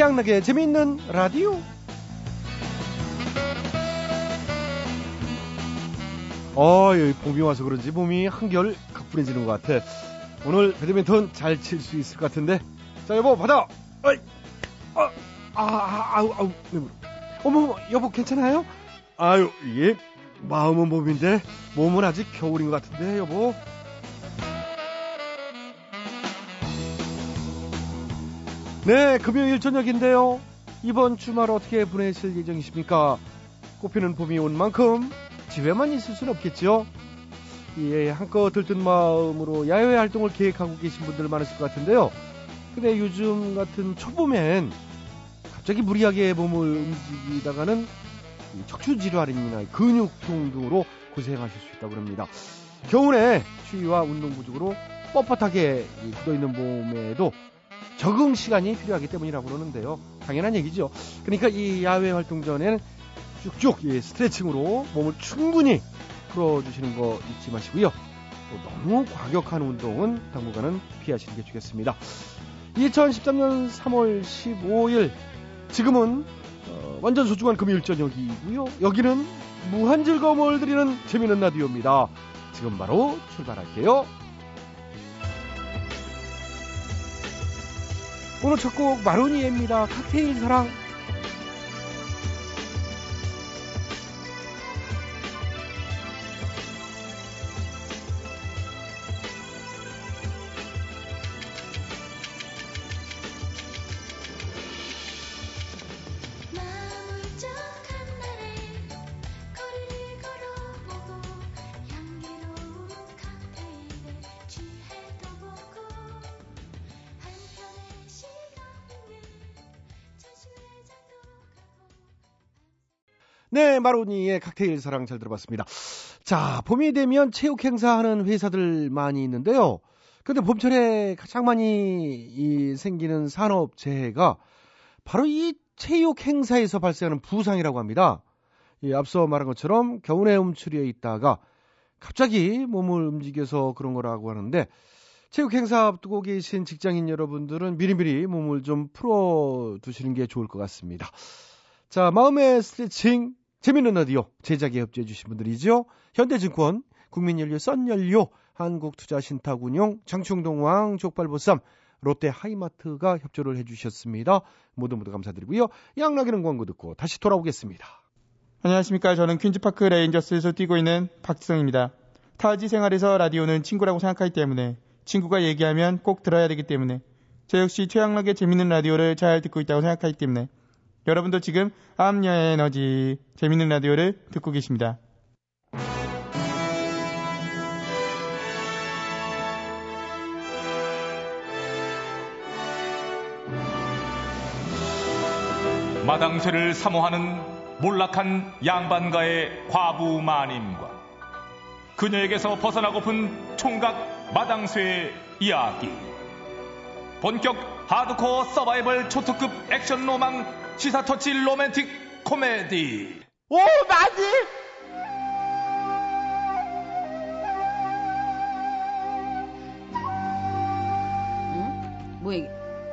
태양나게 재미있는 라디오. 어, 여기 봄이 와서 그런지 몸이 한결 가뿐해지는 것 같아. 오늘 배드민턴 잘 칠 수 있을 것 같은데. 자, 여보, 받아! 어이! 어, 아, 아, 아우, 아우, 네, 어머, 여보, 괜찮아요? 아유, 예. 마음은 봄인데, 몸은 아직 겨울인 것 같은데, 여보. 네, 금요일 저녁인데요. 이번 주말 어떻게 보내실 예정이십니까? 꽃피는 봄이 온 만큼 집에만 있을 수는 없겠죠. 예, 한껏 들뜬 마음으로 야외 활동을 계획하고 계신 분들 많으실 것 같은데요. 근데 요즘 같은 초봄엔 갑자기 무리하게 몸을 움직이다가는 척추 질환이나 근육통 등으로 고생하실 수 있다고 합니다. 겨울에 추위와 운동 부족으로 뻣뻣하게 굳어있는 몸에도 적응 시간이 필요하기 때문이라고 그러는데요. 당연한 얘기죠. 그러니까 이 야외 활동 전에는 쭉쭉 예, 스트레칭으로 몸을 충분히 풀어주시는 거 잊지 마시고요. 너무 과격한 운동은 당분간은 피하시는 게 좋겠습니다. 2013년 3월 15일 지금은 어, 완전 소중한 금요일 저녁이고요. 여기는 무한 즐거움을 드리는 재미있는 라디오입니다. 지금 바로 출발할게요. 오늘 첫곡 마로니에입니다. 칵테일 사랑. 네, 마로니의 칵테일 사랑 잘 들어봤습니다. 자, 봄이 되면 체육 행사하는 회사들 많이 있는데요. 근데 봄철에 가장 많이 생기는 산업 재해가 바로 이 체육 행사에서 발생하는 부상이라고 합니다. 예, 앞서 말한 것처럼 겨울에 움츠려 있다가 갑자기 몸을 움직여서 그런 거라고 하는데 체육 행사 앞두고 계신 직장인 여러분들은 미리미리 몸을 좀 풀어 두시는 게 좋을 것 같습니다. 자, 마음의 스트레칭 재밌는 라디오 제작에 협조해 주신 분들이죠. 현대증권, 국민연료, 썬연료, 한국투자신탁운용, 장충동왕, 족발보쌈, 롯데 하이마트가 협조를 해주셨습니다. 모두 모두 감사드리고요. 양락이는 광고 듣고 다시 돌아오겠습니다. 안녕하십니까. 저는 퀸즈파크 레인저스에서 뛰고 있는 박지성입니다. 타지 생활에서 라디오는 친구라고 생각하기 때문에 친구가 얘기하면 꼭 들어야 되기 때문에 저 역시 최양락의 재밌는 라디오를 잘 듣고 있다고 생각하기 때문에 여러분도 지금 암녀 에너지 재밌는 라디오를 듣고 계십니다. 마당쇠를 사모하는 몰락한 양반가의 과부 마님과 그녀에게서 벗어나고픈 총각 마당쇠의 이야기 본격 하드코어 서바이벌 초특급 액션 로망 시사 터치 로맨틱 코미디. 오, 맞지? 응? 뭐야, 이게.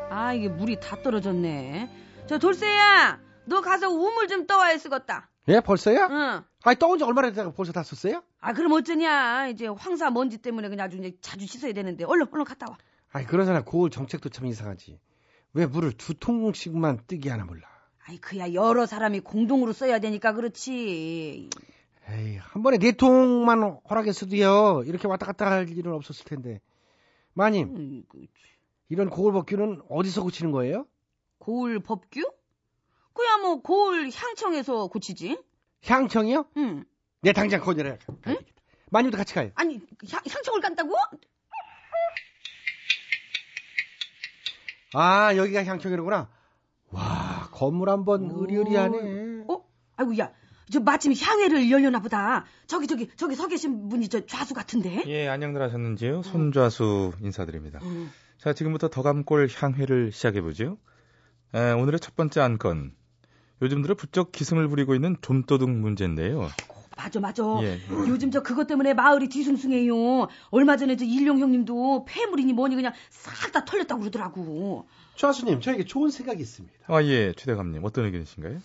아, 이게 물이 다 떨어졌네. 저 돌쇠야, 너 가서 우물 좀 떠와야 쓰겄다. 예, 벌써요? 응. 아니, 떠온 지 얼마나 됐다고 벌써 다 썼어요? 아, 그럼 어쩌냐. 이제 황사 먼지 때문에 그냥 아주 이제 자주 씻어야 되는데. 얼른, 얼른 갔다 와. 아니, 그러잖아. 고을 정책도 참 이상하지. 왜 물을 두 통씩만 뜨게 하나 몰라. 아이, 그야 여러 사람이 공동으로 써야 되니까 그렇지. 에이, 한 번에 네 통만 허락했어도요. 이렇게 왔다 갔다 할 일은 없었을 텐데. 마님, 음, 그, 이런 고울 법규는 어디서 고치는 거예요? 고울 법규? 그야 뭐 고울 향청에서 고치지. 향청이요? 응. 네, 당장 가야 응? 마님도 같이 가요. 아니, 향, 향청을 간다고? 아, 여기가 향청이로구나. 와, 건물 한번 의리의리하네. 어? 아이고, 야. 저 마침 향회를 열려나 보다. 저기, 저기, 저기 서 계신 분이 저 좌수 같은데? 예, 안녕들 하셨는지요? 손좌수 인사드립니다. 음. 자, 지금부터 더감골 향회를 시작해 보죠. 에, 오늘의 첫 번째 안건. 요즘 들어 부쩍 기승을 부리고 있는 좀도둑 문제인데요. 맞아, 맞아. 예. 요즘 저 그것 때문에 마을이 뒤숭숭해요. 얼마 전에 저 일용 형님도 폐물이니 뭐니 그냥 싹 다 털렸다고 그러더라고. 좌수님, 저에게 좋은 생각이 있습니다. 아, 예, 최대감님. 어떤 의견이신가요?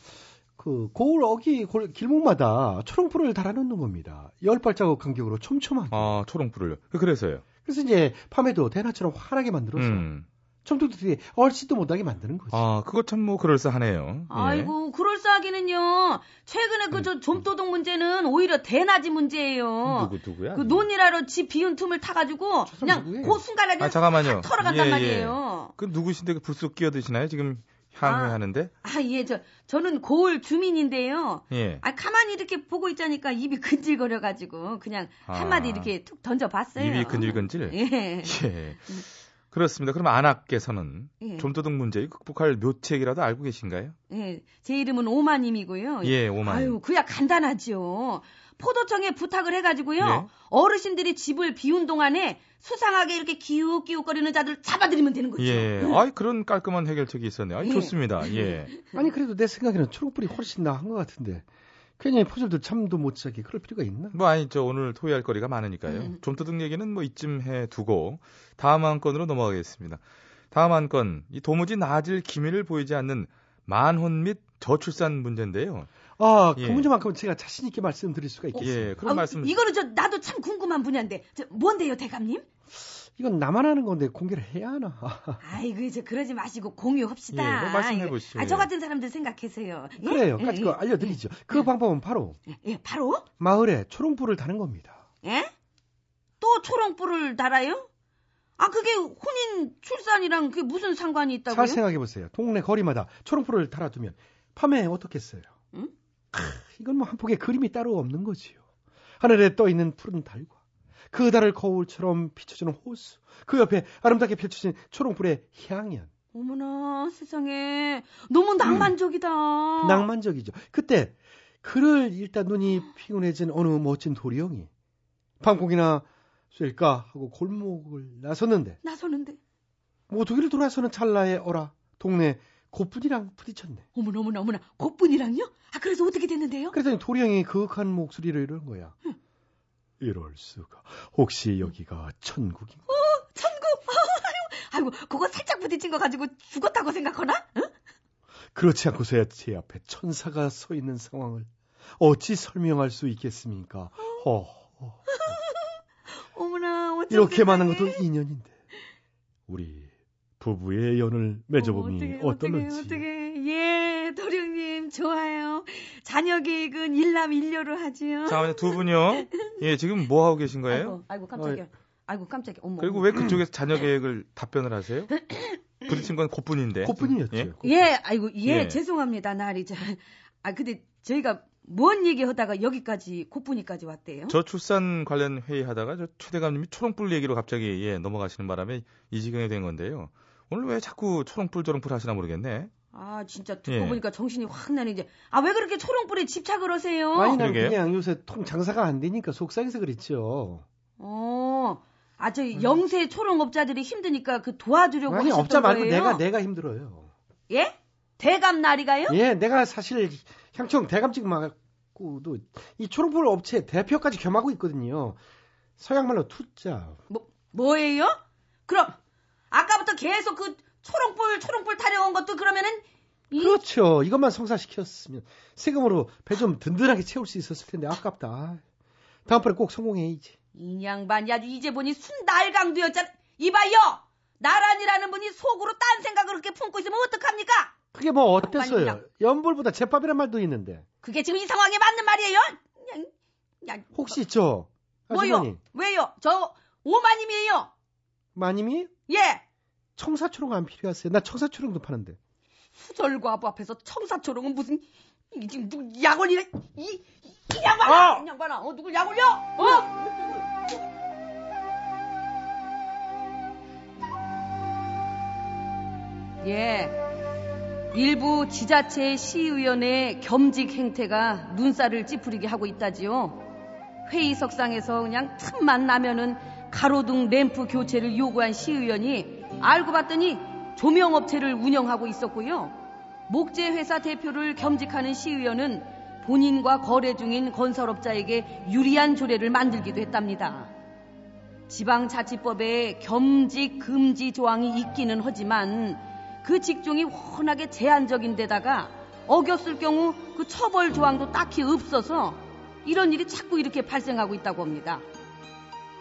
그 고을 어기 골- 길목마다 초롱불을 달아놓는 겁니다. 열 발자국 간격으로 촘촘하게. 아, 초롱불을. 그래서요. 그래서 이제 밤에도 대낮처럼 환하게 만들어서 음. 청중들이 얼씬도 못하게 만드는 거지. 아, 그것 참 뭐 그럴싸하네요. 예. 아이고, 그럴싸하기는요. 최근에 그저 좀도둑 문제는 오히려 대낮이 문제예요. 누구 누구야? 그 논일하러 집 비운 틈을 타가지고 그냥 누구예요? 그 순간에 아, 잠깐만요. 탁 털어간단 예, 말이에요. 그 누구신데 그 불쑥 끼어드시나요? 지금 향회하는데? 아, 예, 저, 저는 고을 주민인데요. 예. 아, 가만히 이렇게 보고 있자니까 입이 근질거려가지고 그냥 아. 한마디 이렇게 툭 던져봤어요. 입이 근질근질. 예. 예. 그렇습니다. 그럼 안학께서는 예. 좀도둑 문제 극복할 묘책이라도 알고 계신가요? 예. 제 이름은 오마님이고요. 예, 오마님. 아유, 그야 간단하죠. 포도청에 부탁을 해가지고요. 네. 어르신들이 집을 비운 동안에 수상하게 이렇게 기웃기웃거리는 자들 잡아들이면 되는 거죠. 예. 아이, 그런 깔끔한 해결책이 있었네요. 아이, 예. 좋습니다. 예. 아니 그래도 내 생각에는 초록불이 훨씬 나은 것 같은데 괜히 포졸들 잠도 못 자게 그럴 필요가 있나? 뭐 아니 저 오늘 토의할 거리가 많으니까요. 음. 좀도둑 얘기는 뭐 이쯤 해 두고 다음 한 건으로 넘어가겠습니다. 다음 한 건 이 도무지 나아질 기미를 보이지 않는 만혼 및 저출산 문제인데요. 아, 그 예. 문제만큼은 제가 자신 있게 말씀드릴 수가 있겠어요. 예, 그런 아우, 말씀. 이거는 저 나도 참 궁금한 분야인데 저, 뭔데요, 대감님? 이건 나만 하는 건데 공개를 해야 하나? 아이고 이제 그러지 마시고 공유합시다. 예, 뭐 말씀해 이거, 보시죠. 아, 저 같은 사람들 생각해서요. 예? 그래요. 예, 같이 예. 그 알려드리죠. 그 방법은 바로 예, 예, 바로? 마을에 초롱불을 다는 겁니다. 예? 또 초롱불을 달아요? 아 그게 혼인 출산이랑 그게 무슨 상관이 있다고요? 잘 생각해 보세요. 동네 거리마다 초롱불을 달아두면 밤에 어떻겠어요? 응? 크, 이건 뭐 한 폭의 그림이 따로 없는 거지요. 하늘에 떠 있는 푸른 달과 그 달을 거울처럼 비춰주는 호수, 그 옆에 아름답게 펼쳐진 초롱불의 향연, 어머나 세상에 너무 낭만적이다. 낭만적이죠. 그때 그를 읽다 눈이 피곤해진 어느 멋진 도리형이 방콕이나 쏠까 하고 골목을 나섰는데 나서는데 모두기를 돌아서는 찰나에 어라 동네 고뿐이랑 부딪혔네. 어머나 어머나 어머나 god분이랑요? 아 그래서 어떻게 됐는데요? 그랬더니 도리 형이 그윽한 목소리로 이러는 거야. 이럴 수가. 혹시 여기가 천국인가? 천국. 아이고 그거 살짝 부딪힌 거 가지고 죽었다고 생각하나? 응? 그렇지 않고서야 제 앞에 천사가 서 있는 상황을 어찌 설명할 수 있겠습니까? 허, 허. 어머나 어쩜 이렇게 많은. 것도 인연인데 우리 부부의 연을 맺어보니 어, 어떨런지. 어떻게 예 도령님 좋아요. 자녀 계획은 일남일녀로 하지요. 잠깐만요, 두 분요. 예, 지금 뭐 하고 계신 거예요? 아이고, 아이고 깜짝이야. 아이고 깜짝이야. 어머. 그리고 왜 그쪽에서 자녀 계획을 답변을 하세요? 부딪힌 건 고뿐인데. 고뿐이었죠. 예? 예, 아이고 예, 예. 죄송합니다 날이 저. 아 근데 저희가 뭔 얘기 하다가 여기까지 고분이까지 왔대요. 저 출산 관련 회의하다가 저 최 대감님이 초롱불 얘기로 갑자기 예, 넘어가시는 바람에 이 지경이 된 건데요. 오늘 왜 자꾸 초롱불 저롱불 하시나 모르겠네. 아 진짜 듣고 예. 보니까 정신이 확 나네 이제. 아 왜 그렇게 초롱불에 집착을 하세요? 아니 난 그러게요. 그냥 요새 통 장사가 안 되니까 속상해서 그랬죠. 어. 아, 저 영세 초롱업자들이 힘드니까 그 도와주려고 아니 업자 말고 거예요? 내가 내가 힘들어요. 예? 대감 날이가요? 예, 내가 사실 향청 대감직 맡고도 이 초록불 업체 대표까지 겸하고 있거든요. 서양말로 투자. 뭐 뭐예요? 그럼 아까부터 계속 그 초롱불 초롱불 타령한 것도 그러면은 이 그렇죠. 이것만 성사시켰으면 세금으로 배 좀 든든하게 채울 수 있었을 텐데 아깝다. 아, 다음번에 꼭 성공해야지. 이 양반이 아주 이제 보니 순날강도였잖아. 이봐요. 나란이라는 분이 속으로 딴 생각을 그렇게 품고 있으면 어떡합니까? 그게 뭐 어땠어요? 양반이랑. 연불보다 제밥이란 말도 있는데. 그게 지금 이 상황에 맞는 말이에요? 그냥, 그냥 혹시 저 아주머니 뭐요? 왜요? 저 오마님이에요. 마님이 예. 청사초롱 안 필요하세요? 나 청사초롱도 파는데. 수절과부 앞에서 청사초롱은 무슨 이게 지금 누구 약 올리래? 이, 이, 이 양반아! 이 양반아! 어, 누굴 약 올려? 어? 예. 일부 지자체 시의원의 겸직 행태가 눈살을 찌푸리게 하고 있다지요. 회의석상에서 그냥 틈만 나면은 가로등 램프 교체를 요구한 시의원이 알고 봤더니 조명업체를 운영하고 있었고요. 목재 회사 대표를 겸직하는 시의원은 본인과 거래 중인 건설업자에게 유리한 조례를 만들기도 했답니다. 지방자치법에 겸직 금지 조항이 있기는 하지만 그 직종이 워낙에 제한적인 데다가 어겼을 경우 그 처벌 조항도 딱히 없어서 이런 일이 자꾸 이렇게 발생하고 있다고 합니다.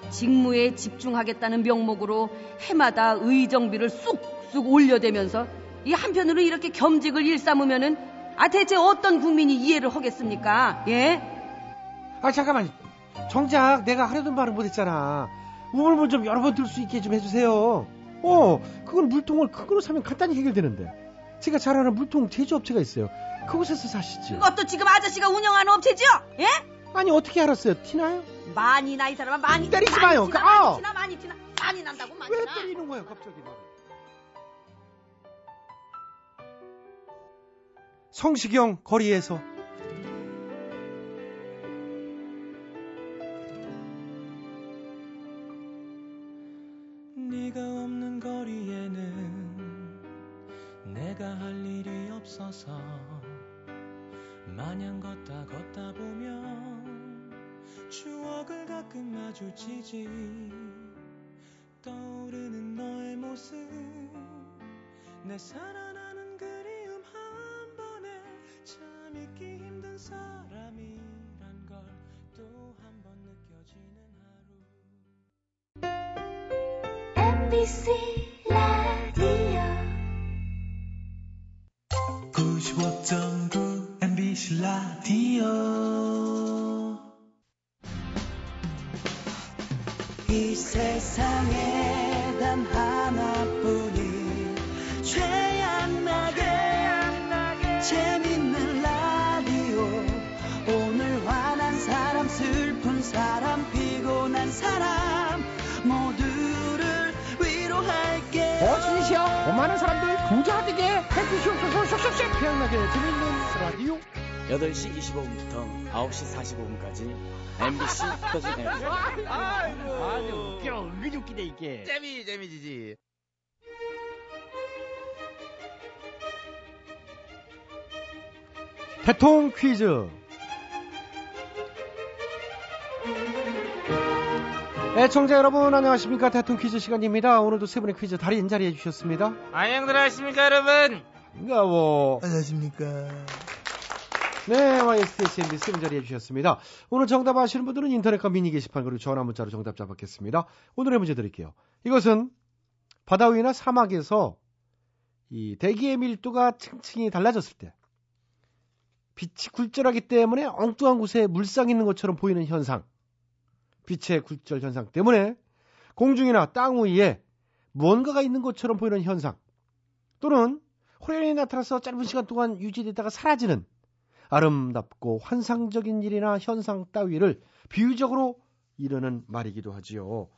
직무에 집중하겠다는 명목으로 해마다 의정비를 쑥쑥 올려대면서 이 한편으로 이렇게 겸직을 일삼으면은 아 대체 어떤 국민이 이해를 하겠습니까? 예? 아 잠깐만 정작 내가 하려던 말을 못했잖아 우물물 좀 여러 번 들 수 있게 좀 해주세요 어 그건 물통을 큰 거로 사면 간단히 해결되는데 제가 잘 아는 물통 제조업체가 있어요 그곳에서 사시지 그것도 지금 아저씨가 운영하는 업체죠? 예? 아니 어떻게 알았어요 티나요? 많이 나 이 사람아 많이 때리지 많이 마요. 티나, 아! 많이 티나 많이 티나 많이 난다고 많이 왜 나. 때리는 거예요 갑자기 나를. 성시경 거리에서 마주치지 떠오르는 너의 모습. 내 살아나는 그리움 한 번에 참 잊기 힘든 사람이란 걸 또 한 번 느껴지는 하루. MBC 사람들 부자 되게 해주시옵소서 쏙쏙쏙 태양나게 재밌는 라디오. 8시 25분부터 9시 45분까지 MBC 표준 FM 아주 웃겨. 은근히 웃기네 이게. 재미 재미지지. 대통 퀴즈 애청자 여러분 안녕하십니까? 대통 퀴즈 시간입니다. 오늘도 세 분의 퀴즈 달인 자리해 주셨습니다. 안녕들 하십니까 여러분? 반가워. 안녕하십니까. 네 YSTSMB 세분 자리해 주셨습니다. 오늘 정답 아시는 분들은 인터넷과 미니 게시판 그리고 전화 문자로 정답 잡았겠습니다. 오늘의 문제 드릴게요. 이것은 바다 위나 사막에서 이 대기의 밀도가 층층이 달라졌을 때 빛이 굴절하기 때문에 엉뚱한 곳에 물상이 있는 것처럼 보이는 현상. 빛의 굴절 현상 때문에 공중이나 땅 위에 무언가가 있는 것처럼 보이는 현상. 또는 호련히 나타나서 짧은 시간 동안 유지되다가 사라지는 아름답고 환상적인 일이나 현상 따위를 비유적으로 이르는 말이기도 하지요.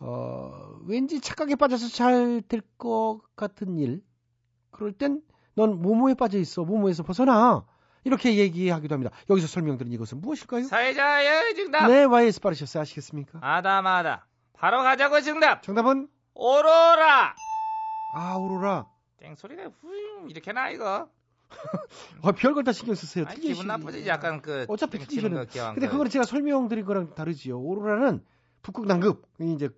어, 왠지 착각에 빠져서 잘 될 것 같은 일. 그럴 땐 넌 모모에 빠져 있어. 모모에서 벗어나. 이렇게 얘기하기도 합니다. 여기서 설명드린 이것은 무엇일까요? 사회자의 정답 네, YS 빠르셨어요. 아시겠습니까? 아다마다 바로 가자고 정답 정답은 오로라 아, 오로라. 땡소리가 후 이렇게 나 이거 아, 별걸 다 신경 쓰세요. 아니, 기분 나쁘지 약간 그 어차피 기왕 근데 그- 그거는 제가 설명드린 거랑 다르지요. 오로라는 북극 남극 이제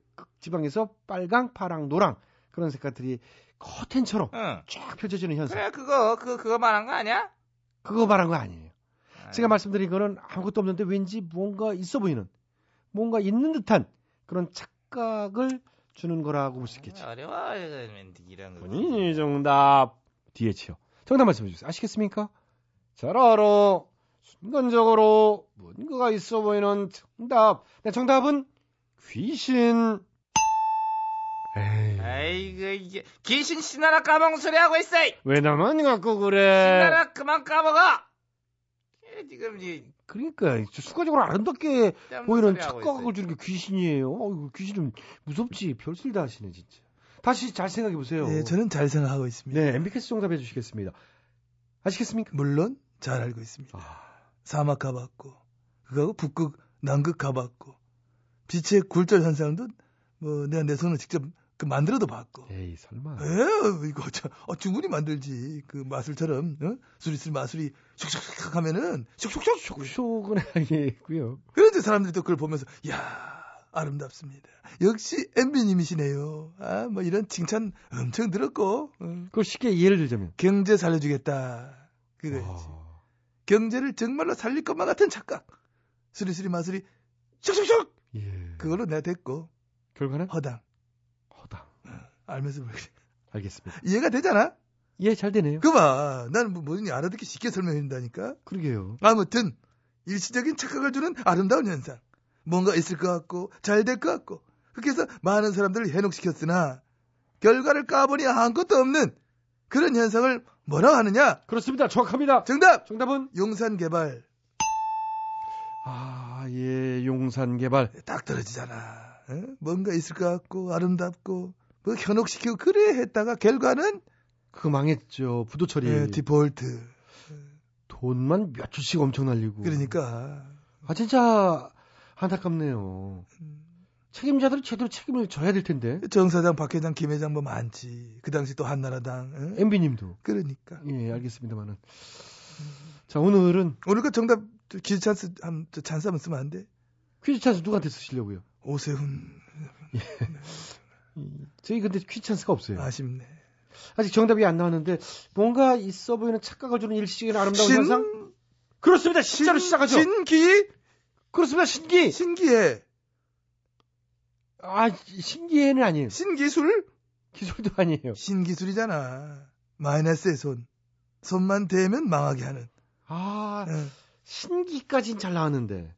지방에서 빨강, 파랑, 노랑 그런 색깔들이 커튼처럼 응 쫙 펼쳐지는 현상. 그래 그거 그 그거 말한 거 아니야 그거 말한 거 아니에요. 제가 아이, 말씀드린 거는 아무것도 없는데 왠지 뭔가 있어 보이는 뭔가 있는 듯한 그런 착각을 주는 거라고 볼 수 있겠죠. 어려워 이런 거 본인이 정답 뒤에 치요. 정답 말씀해 주세요. 아시겠습니까? 잘 알아. 순간적으로 뭔가가 있어 보이는 정답. 네, 정답은 귀신. 에이, 아이고 이게 귀신 신나라 까먹은 소리 하고 있어 왜 나만 갖고 그래? 신나라 그만 까먹어 이게 지금 이 그러니까 순간적으로 아름답게 땀 보이는 착각을. 주는 게 귀신이에요. 어이구, 귀신은 무섭지. 별소리 다 하시네, 진짜. 다시 잘 생각해 보세요. 네, 저는 잘 생각하고 있습니다. 네, MBK스 정답해 주시겠습니다. 아시겠습니까? 물론 잘 알고 있습니다. 아, 사막 가봤고, 그거하고 북극, 남극 가봤고, 빛의 굴절 현상도 뭐 내가 내 손으로 직접 그 만들어도 봤고. 에이 설마. 에 이거 저, 어, 충분히 만들지. 그 마술처럼 어? 수리술 마술이 슉슉슉 하면은 슉슉슉 쇼그는 아니고요. 그런데 사람들이 또 그걸 보면서 야 아름답습니다. 역시 엠비님이시네요. 아 뭐 이런 칭찬 엄청 들었고 어. 그걸 쉽게 예를 들자면. 경제 살려주겠다. 그거지. 아, 경제를 정말로 살릴 것만 같은 착각. 수리수리 마술이 슉슉슉 예. 그걸로 내가 됐고 결과는 허당. 알면서 뭐 알겠습니다. 이해가 되잖아. 예, 잘 되네요. 그봐 나는 뭐 뭐든지 알아듣기 쉽게 설명해준다니까. 그러게요. 아무튼 일시적인 착각을 주는 아름다운 현상. 뭔가 있을 것 같고 잘 될 것 같고 그렇게 해서 많은 사람들을 현혹시켰으나 결과를 까보니 아무것도 없는 그런 현상을 뭐라 하느냐? 그렇습니다. 정확합니다. 정답! 정답은 용산 개발. 아, 예, 용산 개발. 딱 떨어지잖아. 어? 뭔가 있을 것 같고 아름답고 뭐 현혹시키고 그래 했다가 결과는 그거 망했죠. 부도 처리. 예, 디폴트. 돈만 몇 주씩 엄청 날리고. 그러니까 아, 진짜 안타깝네요. 책임자들은 제대로 책임을 져야 될 텐데. 정 사장, 박 회장, 김 회장 뭐 많지. 그 당시 또 한나라당. 어? MB님도. 그러니까 예, 알겠습니다만은. 자, 오늘은 오늘 그 정답 퀴즈 찬스 한 찬스 한번 쓰면 안 돼? 퀴즈 찬스 누구한테 쓰시려고요? 오세훈 이, 저희 근데 퀴즈 찬스가 없어요. 아쉽네. 아직 정답이 안 나왔는데 뭔가 있어 보이는 착각을 주는 일시적인 아름다운 신- 현상? 그렇습니다. 진짜로 시작하죠. 신기 그렇습니다. 신기. 신기해 아, 신기해는 아니에요. 신기술 기술도 아니에요. 신기술이잖아. 마이너스의 손 손만 대면 망하게 하는. 아, 예. 신기까지는 잘 나왔는데.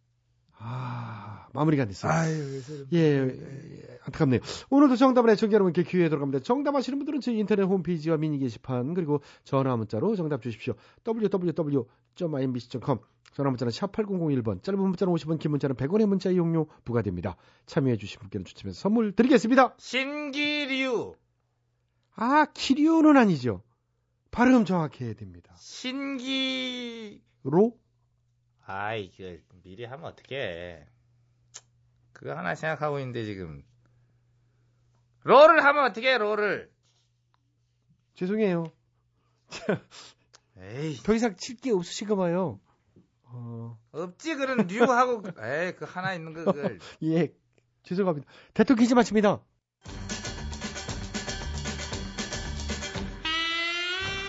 아, 마무리가 안 됐어요. 아유 예, 예, 안타깝네요. 오늘도 정답을 애청자 여러분께 기회에 들어갑니다. 정답하시는 분들은 저희 인터넷 홈페이지와 미니 게시판 그리고 전화 문자로 정답 주십시오. www.imbc.com 전화 문자는 샵 8001번 짧은 문자는 50원 긴 문자는 100원의 문자 이용료 부과됩니다. 참여해 주신 분께는 추첨해서 선물 드리겠습니다. 신기류. 아, 키리오는 아니죠. 발음 정확해야 됩니다. 신기. 로? 아이, 그 미리 하면 어떡해. 그거 하나 생각하고 있는데 지금. 롤을 하면 어떡해, 롤을. 죄송해요. 에이, 더 이상 칠 게 없으신가 봐요. 어, 없지, 그런 류하고. 에이, 그 하나 있는 거, 그걸. 예, 죄송합니다. 대통령 퀴즈 마칩니다.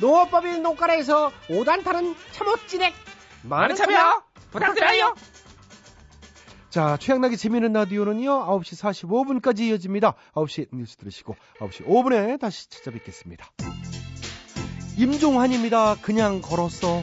농업법인 농가라에서 5단 타는 참옷진액. 많은 참여 부탁드려요. 자, 최양락의 재미있는 라디오는요, 9시 45분까지 이어집니다. 9시 뉴스 들으시고, 9시 5분에 다시 찾아뵙겠습니다. 임종환입니다. 그냥 걸었어.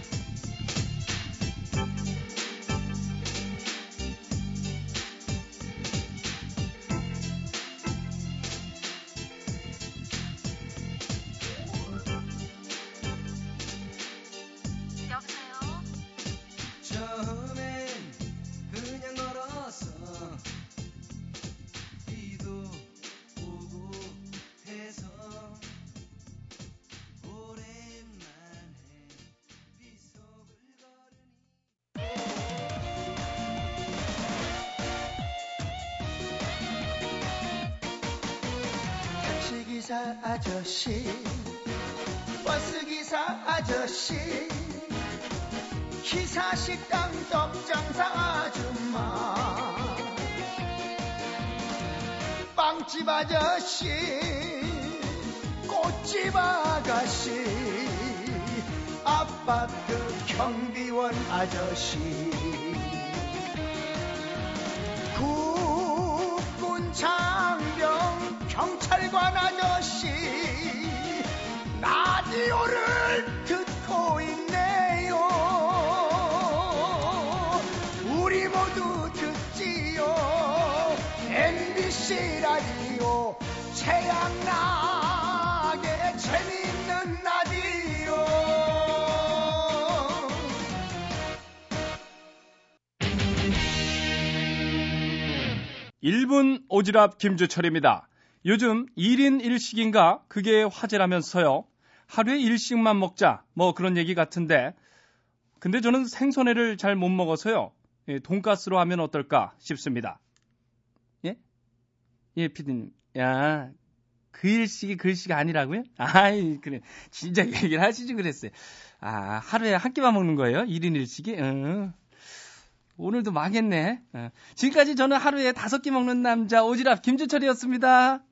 MC라디오 태양나게 재밌는 라디오 일본 오지랖 김주철입니다. 요즘 1인 1식인가 그게 화제라면서요. 하루에 1식만 먹자 뭐 그런 얘기 같은데 근데 저는 생선회를 잘 못 먹어서요. 예, 돈가스로 하면 어떨까 싶습니다. 예? 예, 피디님. 야, 그 일식이 그 일식이 아니라고요? 아이, 그래. 진짜 얘기를 하시지 그랬어요. 아, 하루에 한 끼만 먹는 거예요? 1인 1식이? 응. 오늘도 망했네. 어. 지금까지 저는 하루에 다섯 끼 먹는 남자 오지랖 김주철이었습니다.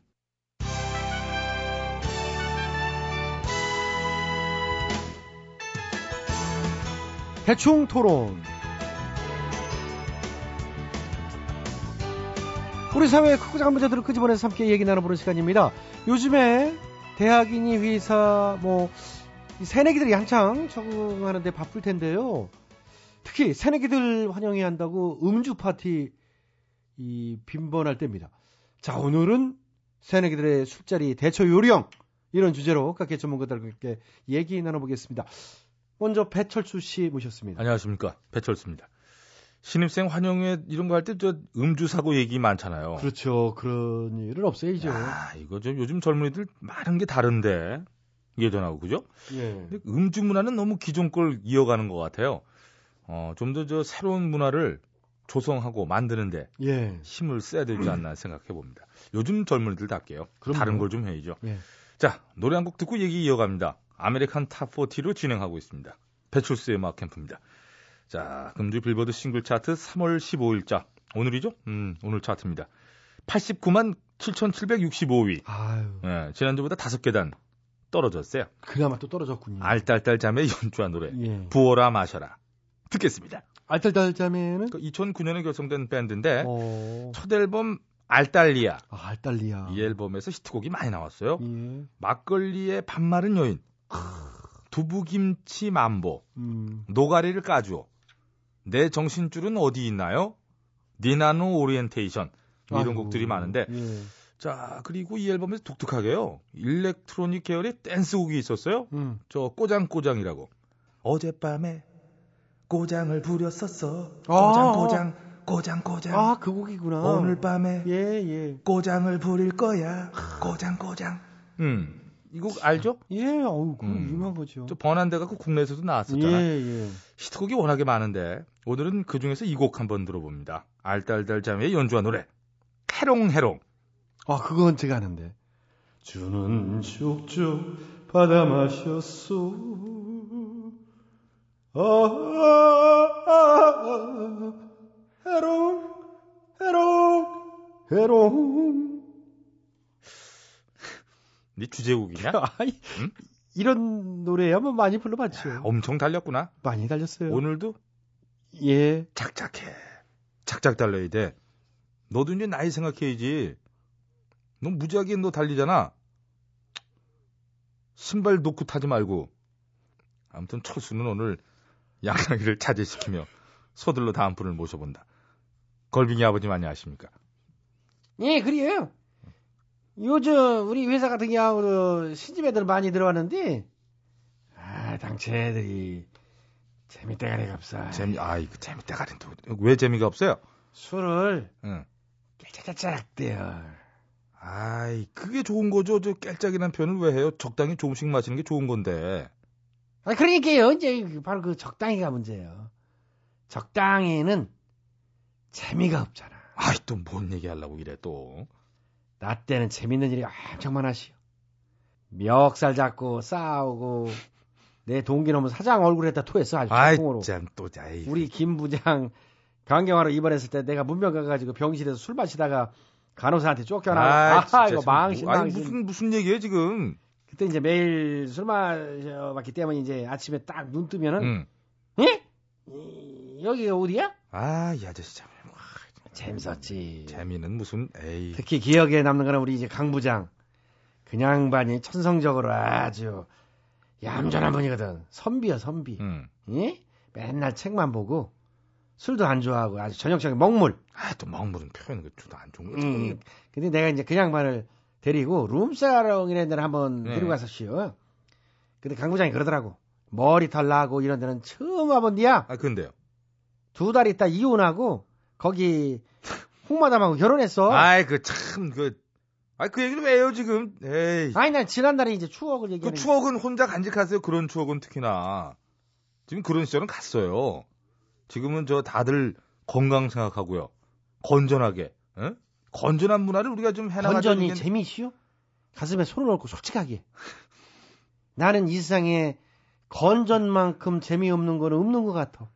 대충 토론. 우리 사회의 크고 작은 문제들을 끄집어내서 함께 얘기 나눠보는 시간입니다. 요즘에 대학이니 회사 뭐 새내기들이 한창 적응하는데 바쁠 텐데요. 특히 새내기들 환영해야 한다고 음주 파티 이 빈번할 때입니다. 자 오늘은 새내기들의 술자리 대처 요령 이런 주제로 각계 전문가들과 함께 얘기 나눠보겠습니다. 먼저 배철수 씨 모셨습니다. 안녕하십니까 배철수입니다. 신입생 환영회 이런 거 할 때 저 음주 사고 얘기 많잖아요. 그렇죠. 그런 일은 없어야죠. 아 이거 좀 요즘 젊은이들 많은 게 다른데 예전하고 그죠? 예. 근데 음주 문화는 너무 기존 걸 이어가는 것 같아요. 어, 좀 더 저 새로운 문화를 조성하고 만드는데 예. 힘을 써야 되지 않나 생각해 봅니다. 요즘 젊은이들답게요. 다른 걸 좀 해야죠. 예. 자, 노래 한 곡 듣고 얘기 이어갑니다. American Top 40로 진행하고 있습니다. 배출수의 음악 캠프입니다. 자, 금주 빌보드 싱글 차트 3월 15일자. 오늘이죠? 음, 오늘 차트입니다. 89만 7,765위. 아유. 예, 지난주보다 5계단 떨어졌어요. 그나마 또 떨어졌군요. 알딸딸 자매의 연주한 노래. 예. 부어라 마셔라. 듣겠습니다. 알딸딸 자매는 2009년에 결성된 밴드인데 어. 첫 앨범 알딸리아 아, 알딸리아. 이 앨범에서 히트곡이 많이 나왔어요. 예. 막걸리의 밥 마른 여인, 두부김치 맘보, 음. 노가리를 까주오, 내 정신줄은 어디 있나요? 니나노 오리엔테이션 뭐 이런 아이고, 곡들이 많은데 예. 자 그리고 이 앨범에서 독특하게요 electronic 계열의 댄스곡이 있었어요. 음. 저 꼬장꼬장이라고 어젯밤에 꼬장을 부렸었어 아, 꼬장꼬장 꼬장 꼬장 아, 그 곡이구나. 오늘 밤에 예, 예. 꼬장을 부릴 거야 꼬장 꼬장 음 이 곡 알죠? 예, 어우, 그 음. 유명한 거죠. 저 번안돼 갖고 국내에서도 예, 나왔었잖아 예. 히트곡이 워낙에 많은데 오늘은 그 중에서 이 곡 한번 들어봅니다 알딸딸 자매의 연주한 노래 해롱해롱 아, 그건 제가 아는데. 주는 쭉쭉 받아 마셨소. 아, 아, 아, 해롱, 해롱, 해롱. 네 주제곡이냐? 아이, 응? 이런 노래 한번 많이 불러봤죠. 엄청 달렸구나. 많이 달렸어요. 오늘도? 예. 착착해. 착착 달려야 돼. 너도 이제 나이 생각해야지. 너 무지하게 너 달리잖아. 신발 놓고 타지 말고. 아무튼 철수는 오늘 양나기를 자제시키며 서둘러 다음 분을 모셔본다. 걸빙이 아버님 안녕하십니까? 예, 그래요. 요즘 우리 회사 같은 경우도 신집 애들 많이 들어왔는데, 아, 당최 애들이 재밌대가리가 없어. 재미 아이 그 재밌다 가린데 왜 재미가 없어요 술을 응. 깨짝깨짝 대요. 아이 그게 좋은 거죠 저 깔짝이란 표현을 왜 해요 적당히 조금씩 마시는 게 좋은 건데 아, 그러니까요. 이제 바로 그 적당히가 문제예요. 적당히는 재미가 없잖아. 아이 또 뭔 얘기 하려고 이래 또 나 때는 재밌는 일이 엄청 많았시오. 멱살 잡고 싸우고 내 동기 놈은 사장 얼굴에다 토했어 아주. 짠또 아이 우리 김 부장 강경화로 입원했을 때 내가 문병 가가지고 병실에서 술 마시다가 간호사한테 쫓겨나고 아이, 아, 진짜 이거 참, 망신 뭐, 아니, 망신 무슨 무슨 얘기예요 지금 그때 이제 매일 술 마셔봤기 때문에 이제 아침에 딱 눈 뜨면은 응. 예? 이- 여기가 어디야? 아 이 아저씨 참 재밌었지. 재미는 무슨 에이 특히 기억에 남는 거는 우리 이제 강 부장. 그냥 반이 천성적으로 아주 얌전한 분이거든. 선비야 선비. 응. 예? 맨날 책만 보고 술도 안 좋아하고 아주 전형적인 먹물. 아 또 먹물은 표현 그 주도 안 좋은 거 음. 근데 내가 이제 그 양반을 데리고 룸사롱이라는 데를 한번 네. 데리고 갔었시오. 근데 강 부장이 그러더라고. 머리털 나고 이런 데는 처음 와본 데야. 아 근데요 두 달 있다 이혼하고 거기 홍마담하고 결혼했어. 아이 그 참 그. 아이 그 얘기를 왜 해요 지금? 에이. 아니 난 지난달에 이제 추억을 그 얘기하는. 추억은 혼자 간직하세요. 그런 추억은 특히나. 지금 그런 시절은 갔어요. 지금은 저 다들 건강 생각하고요. 건전하게. 어? 건전한 문화를 우리가 좀 해나가자. 건전이 이게- 재미있슈? 가슴에 손을 얹고 솔직하게. 나는 이 세상에 건전만큼 재미없는 거는 없는 것 같아.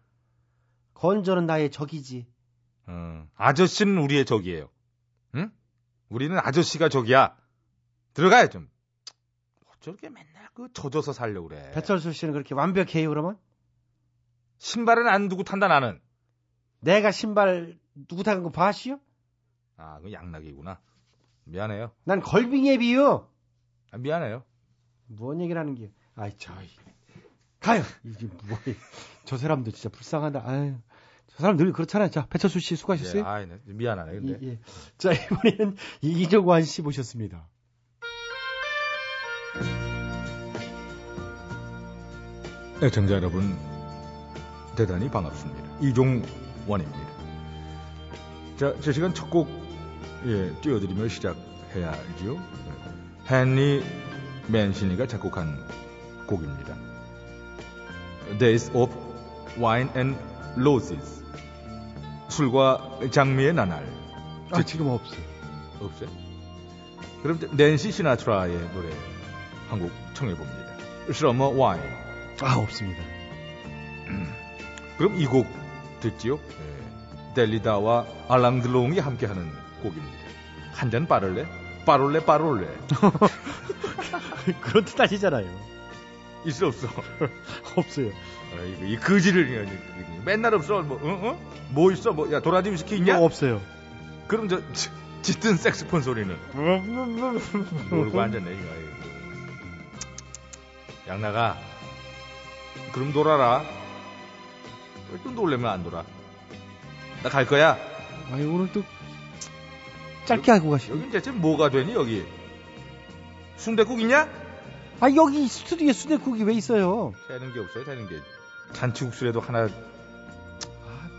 건전은 나의 적이지. 어, 아저씨는 우리의 적이에요. 응? 우리는 아저씨가 적이야. 들어가요 좀. 어쩌게 맨날 그 젖어서 살려 그래. 배철수 씨는 그렇게 완벽해요 그러면? 신발은 안 두고 탄다 나는. 내가 신발 누구 타는 거 봤슈? 아, 그 양락이구나. 미안해요. 난 걸빙예비요. 아, 미안해요. 뭔 얘기를 하는 게? 아이 저 가요. 이게 뭐야? 저 사람도 진짜 불쌍하다. 아유, 저 사람 늘 그렇잖아요. 자 배철수 씨 수고하셨어요. 예, 아, 네. 미안하네. 근데. 예, 예. 자 이번에는 이정환 씨 모셨습니다. 애청자 여러분, 대단히 반갑습니다. 이종원입니다. 자, 제 시간 첫 곡, 예, 띄워드리며 시작해야죠. 헨리 맨시니가 작곡한 곡입니다. Days of Wine and Roses. 술과 장미의 나날. 아 지금 없어요. 없어요? 그럼 낸시 시나트라의 노래 한 곡 청해봅니다. Summer Wine. 아 없습니다. 그럼 이 곡 듣지요? 예. 델리다와 알랑드롱이 함께하는 곡입니다. 한 잔 빠를래? 빠롤래 빠롤래. 그런 뜻 아니잖아요. 있어 없어? 없어요. 아이고, 이 거지를 그냥 맨날 없어. 뭐, 어? 어? 뭐 있어? 뭐, 야 도라지 위스키 있냐? 뭐 없어요. 그럼 저 지- 짙은 색스폰 소리는 모르고 앉았네 이거. 양나가. 그럼. 왜또 놀려면 안 돌아? 나 갈 거야. 아니 오늘 또 짧게 하고 가시고. 여긴 대체 뭐가 되니 여기? 순대국 있냐? 아 여기 스튜디오에 수대국이 왜 있어요? 되는 게 없어요, 되는 게. 잔치국수라도 하나 아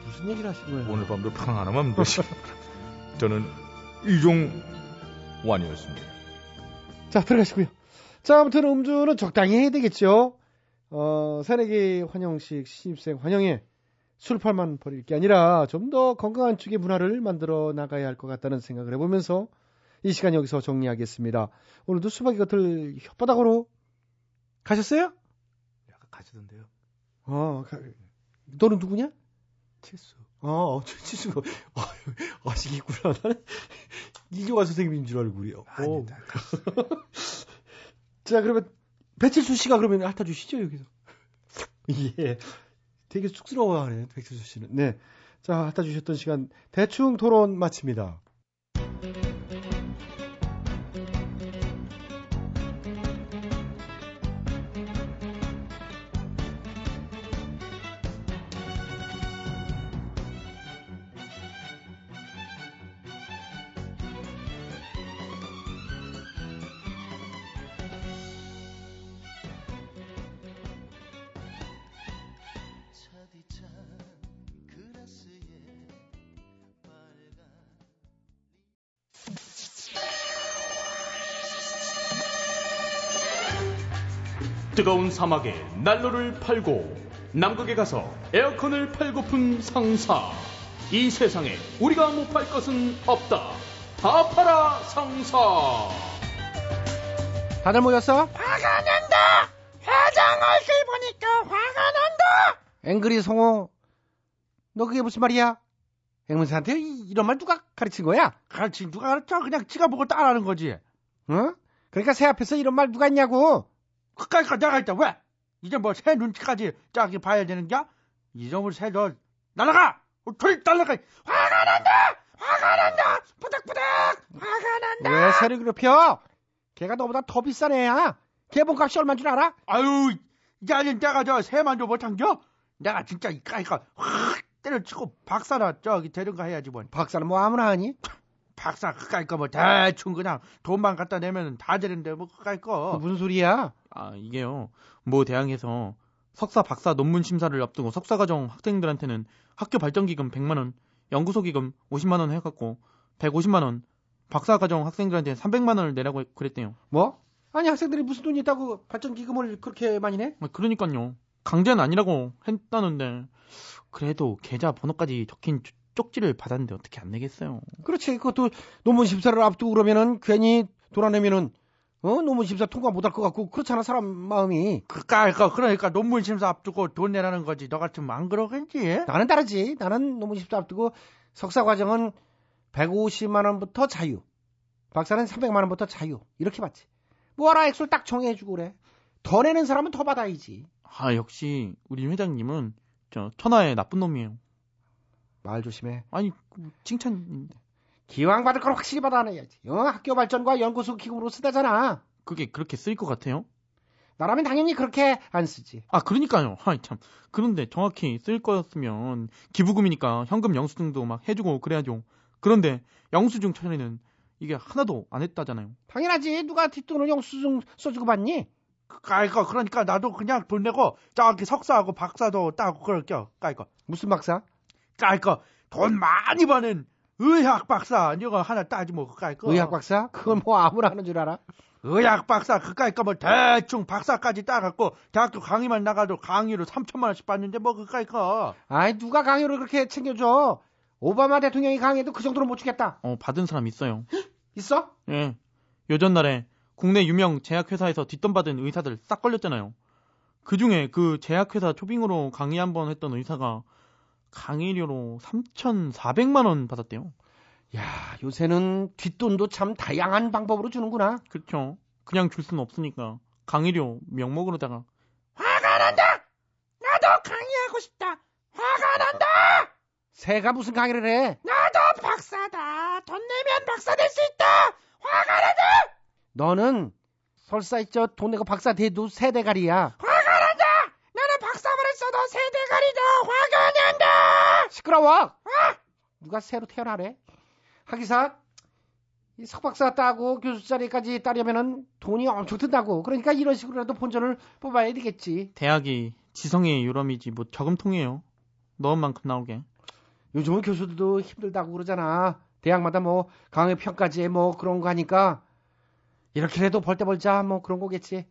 무슨 얘기를 하시는 거예요? 오늘 밤도 평 하나만 하면 되지. 저는 이종완이었습니다. 자, 들어가시고요. 자, 아무튼 음주는 적당히 해야 되겠죠. 어, 새내기 환영식 신입생 환영회 술팔만 버릴 게 아니라 좀 더 건강한 축의 문화를 만들어 나가야 할 것 같다는 생각을 해보면서 이 시간 여기서 정리하겠습니다. 오늘도 수박이 겉을 혓바닥으로 가셨어요? 약간 가시던데요. 어, 가- 너는 누구냐? 칠수. 어, 치수가 아시겠구나. 나는 이종환 선생님인 줄 알고요. 어. 아니다. 자, 그러면 배칠수 씨가 그러면 핥아 주시죠 여기서. 예. 되게 쑥스러워하네 배칠수 씨는. 네. 자, 핥아 주셨던 시간 대충 토론 마칩니다. 뜨거운 사막에 난로를 팔고 남극에 가서 에어컨을 팔고픈 상사. 이 세상에 우리가 못 팔 것은 없다. 다 팔아 상사. 다들 모였어? 화가 난다! 회장 얼굴 보니까 화가 난다! 앵그리 송호. 너 그게 무슨 말이야? 앵무새한테 이- 이런 말 누가 가르친 거야? 가르친 누가 가르쳐? 그냥 지가 보고 따라하는 거지. 어? 그러니까 새 앞에서 이런 말 누가 했냐고. 그까이까 내가 있다 왜? 이제 뭐 새 눈치까지 저기 봐야 되는겨? 이놈을 새도 날아가! 어, 둘 날아가! 화가 난다! 화가 난다! 부닥부닥! 화가 난다! 왜 새를 괴롭혀? 걔가 너보다 더 비싼 애야. 개봉값이 얼마인 줄 알아? 아유, 이제 아니 내가 저 새만도 못한겨? 내가 진짜 이까이까 확 때려치고 박사나 저기 데려가 해야지 뭐. 박사는 뭐 아무나 하니? 박사 그까이까 뭐 대충 그냥 돈만 갖다 내면 다 되는데 뭐 그까이까. 무슨 소리야? 아, 이게요. 뭐 대학에서 석사 박사 논문 심사를 앞두고 석사과정 학생들한테는 학교 발전기금 100만 원, 연구소 기금 50만 원 해갖고 150만 원 박사과정 학생들한테 300만 원을 내라고 그랬대요. 뭐? 아니 학생들이 무슨 돈이 있다고 발전 기금을 그렇게 많이 내? 아, 그러니까요. 강제는 아니라고 했다는데 그래도 계좌 번호까지 적힌 쪽- 쪽지를 받았는데 어떻게 안 내겠어요. 그렇지. 그것도 논문 심사를 앞두고 그러면은 괜히 돈안 내면은 어 논문 심사 통과 못할 것 같고 그렇잖아 사람 마음이. 그니까 그러니까 논문 심사 앞두고 돈 내라는 거지. 너 같으면 안 그러겠지? 나는 다르지. 나는 논문 심사 앞두고 석사 과정은 150만 원부터 자유. 박사는 300만 원부터 자유. 이렇게 받지. 뭐하라 액수를 딱 정해주고 그래. 더 내는 사람은 더 받아야지. 아 역시 우리 회장님은 저 천하의 나쁜 놈이에요. 말 조심해. 아니 그 칭찬인데 기왕 받을 걸 확실히 받아내야지. 어, 학교 발전과 연구소 기금으로 쓰다잖아. 그게 그렇게 쓰일 것 같아요? 나라면 당연히 그렇게 안 쓰지. 아 그러니까요. 아이 참 그런데 정확히 쓸 거였으면 기부금이니까 현금 영수증도 막 해주고 그래야죠. 그런데 영수증 처리는 이게 하나도 안 했다잖아요. 당연하지. 누가 뒷돈을 영수증 써주고 받니? 그니까 그러니까 나도 그냥 돈 내고 저기 석사하고 박사도 따고 그럴게요. 까이거 무슨 박사? 까이거 돈 많이 버는 의학 박사 이거 하나 따지 뭐 까이거 의학 박사? 그건 뭐 아무나 하는 줄 알아? 의학 박사 그까이거 뭐 대충 박사까지 따갖고 대학교 강의만 나가도 강의로 3천만 원씩 받는데 뭐 그까이거 아이 누가 강요를 그렇게 챙겨줘? 오바마 대통령이 강의도 그 정도로 못 주겠다. 어 받은 사람 있어요. 있어? 예. 요전날에 국내 유명 제약회사에서 뒷돈 받은 의사들 싹 걸렸잖아요. 그 중에 그 제약회사 초빙으로 강의 한 번 했던 의사가 강의료로 3,400만 원 받았대요. 야, 요새는 뒷돈도 참 다양한 방법으로 주는구나. 그렇죠. 그냥 줄 수는 없으니까 강의료 명목으로다가 화가 난다! 나도 강의하고 싶다! 화가 난다! 새가 무슨 강의를 해? 나도 박사다! 돈 내면 박사 될 수 있다! 화가 난다! 너는 설사 있죠 돈 내고 박사 돼도 세대가리야. 화가 난다! 나는 박사만 했어도 세대가리다! 화가 난다! 시끄러워. 누가 새로 태어나래? 하기사 이 석박사 따고 교수 자리까지 따려면은 돈이 엄청 든다고. 그러니까 이런 식으로라도 본전을 뽑아야 되겠지. 대학이 지성의 유람이지 뭐 저금통이에요. 넣은 만큼 나오게. 요즘은 교수들도 힘들다고 그러잖아. 대학마다 뭐 강의 평가제 뭐 그런 거 하니까 이렇게라도 벌 때 벌자 뭐 그런 거겠지.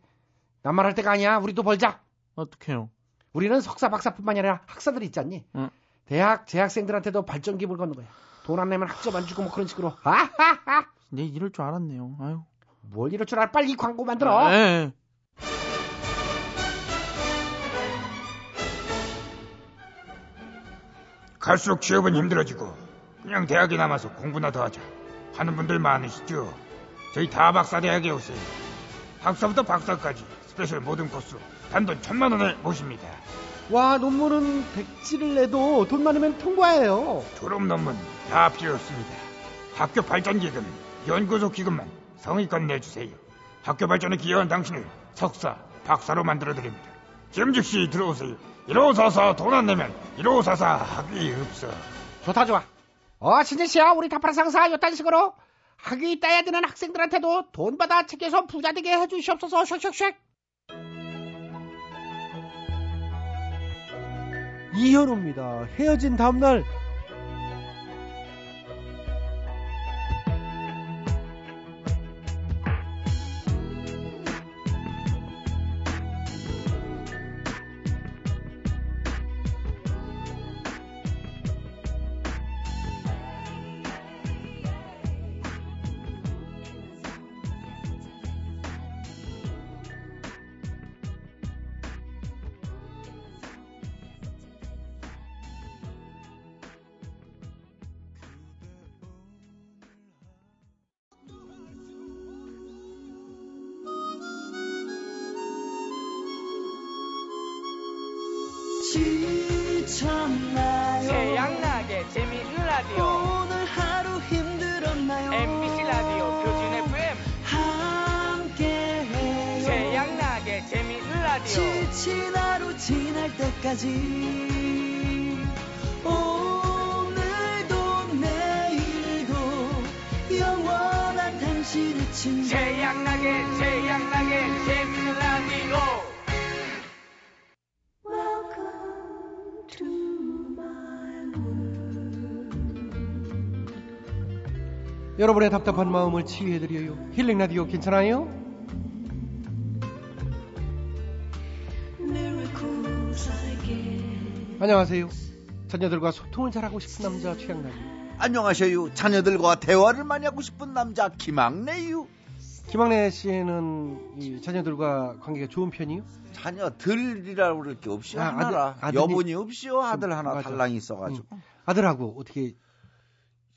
남만 할 때가 아니야. 우리도 벌자. 어떡해요? 우리는 석사 박사뿐만이 아니라 학사들이 있잖니. 응. 대학 재학생들한테도 발전 기부를 걷는 거야. 돈 안 내면 학점 안 주고 뭐 그런 식으로. 아하하. 내 이럴 줄 알았네요. 아유. 뭘 이럴 줄 알아? 빨리 이 광고 만들어. 네. 갈수록 취업은 힘들어지고 그냥 대학에 남아서 공부나 더 하자 하는 분들 많으시죠. 저희 다 박사 대학에 오세요. 학사부터 박사까지 special 모든 코스 단돈 천만 원에 모십니다. 와 논문은 백지를 내도 돈 많으면 통과해요. 졸업 논문 다 필요 없습니다. 학교 발전 기금, 연구소 기금만 성의껏 내주세요. 학교 발전에 기여한 당신을 석사, 박사로 만들어 드립니다. 지금 즉시 들어오세요. 1544 돈 안 내면 1544 학위 없어. 좋다 좋아. 어 진짜 우리 다파라 상사 이딴 식으로 학위 따야 되는 학생들한테도 돈 받아 챙겨서 부자 되게 해주시옵소서 쉑쉑쉑. 이현우입니다. 헤어진 다음날 여러분의 답답한 마음을 치유해드려요. 힐링 라디오 괜찮아요? 안녕하세요. 자녀들과 소통을 잘하고 싶은 남자 최양남. 안녕하세요. 자녀들과 대화를 많이 하고 싶은 남자 김학래유. 김학래 씨는 이 자녀들과 관계가 좋은 편이요? 자녀들이라고 그럴 게 없이요. 아, 하나라. 아들- 여분이 없이요. 아들 하나 맞아. 달랑이 있어가지고. 음. 아들하고 어떻게